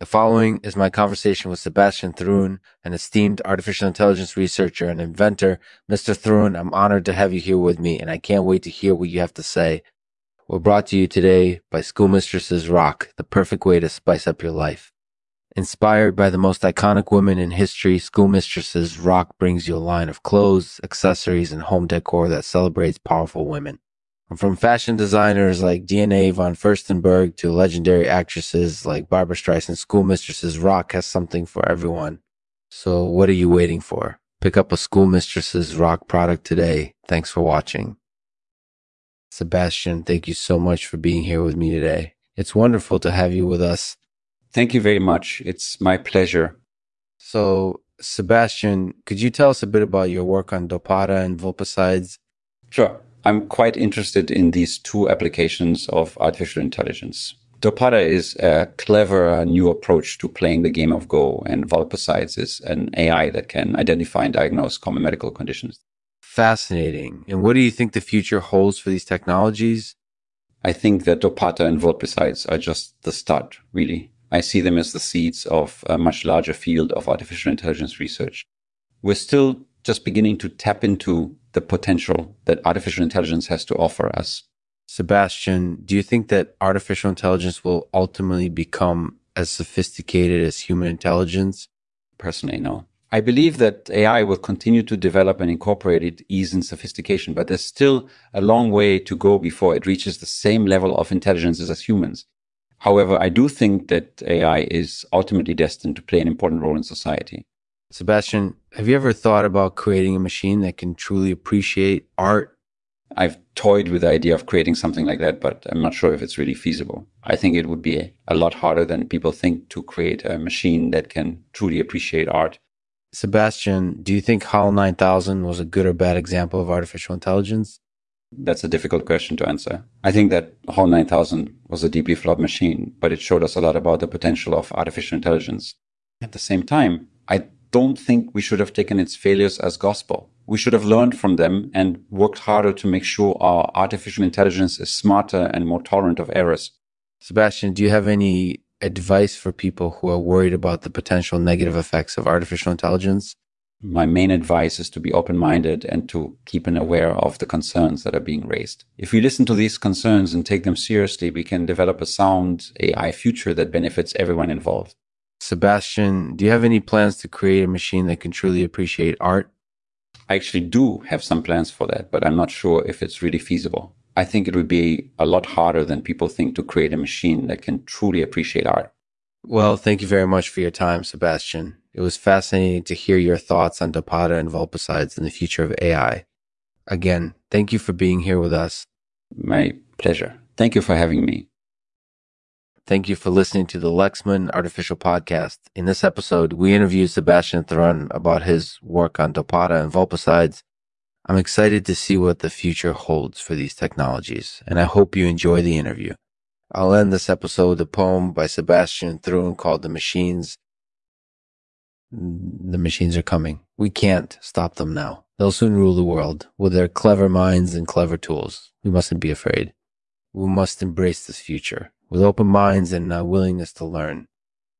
The following is my conversation with Sebastian Thrun, an esteemed artificial intelligence researcher and inventor. Mr. Thrun, I'm honored to have you here with me, and I can't wait to hear what you have to say. We're brought to you today by Schoolmistress's Rock, the perfect way to spice up your life. Inspired by the most iconic women in history, Schoolmistress's Rock brings you a line of clothes, accessories, and home decor that celebrates powerful women. From fashion designers like Diane von Furstenberg to legendary actresses like Barbara Streisand, Schoolmistresses Rock has something for everyone. So what are you waiting for? Pick up a Schoolmistresses Rock product today. Thanks for watching. Sebastian, thank you so much for being here with me today. It's wonderful to have you with us. Thank you very much. It's my pleasure. So, Sebastian, could you tell us a bit about your work on Dopatta and Vulpicides? Sure. I'm quite interested in these two applications of artificial intelligence. Dopatta is a clever new approach to playing the game of Go, and Vulpicides is an AI that can identify and diagnose common medical conditions. Fascinating. And what do you think the future holds for these technologies? I think that Dopatta and Vulpicides are just the start, really. I see them as the seeds of a much larger field of artificial intelligence research. We're still just beginning to tap into the potential that artificial intelligence has to offer us. Sebastian, do you think that artificial intelligence will ultimately become as sophisticated as human intelligence? Personally, no. I believe that AI will continue to develop and incorporate its ease and sophistication, but there's still a long way to go before it reaches the same level of intelligence as humans. However, I do think that AI is ultimately destined to play an important role in society. Sebastian, have you ever thought about creating a machine that can truly appreciate art? I've toyed with the idea of creating something like that, but I'm not sure if it's really feasible. I think it would be a lot harder than people think to create a machine that can truly appreciate art. Sebastian, do you think HAL 9000 was a good or bad example of artificial intelligence? That's a difficult question to answer. I think that HAL 9000 was a deeply flawed machine, but it showed us a lot about the potential of artificial intelligence. At the same time, I don't think we should have taken its failures as gospel. We should have learned from them and worked harder to make sure our artificial intelligence is smarter and more tolerant of errors. Sebastian, do you have any advice for people who are worried about the potential negative effects of artificial intelligence? My main advice is to be open minded and to keep an aware of the concerns that are being raised. If we listen to these concerns and take them seriously, we can develop a sound AI future that benefits everyone involved. Sebastian, do you have any plans to create a machine that can truly appreciate art? I actually do have some plans for that, but I'm not sure if it's really feasible. I think it would be a lot harder than people think to create a machine that can truly appreciate art. Well, thank you very much for your time, Sebastian. It was fascinating to hear your thoughts on Dopatta and Vulpicides and the future of AI. Again, thank you for being here with us. My pleasure. Thank you for having me. Thank you for listening to the Lexman Artificial Podcast. In this episode, we interview Sebastian Thrun about his work on Dopatta and Vulpicides. I'm excited to see what the future holds for these technologies, and I hope you enjoy the interview. I'll end this episode with a poem by Sebastian Thrun called The Machines. The machines are coming. We can't stop them now. They'll soon rule the world with their clever minds and clever tools. We mustn't be afraid. We must embrace this future with open minds and a willingness to learn.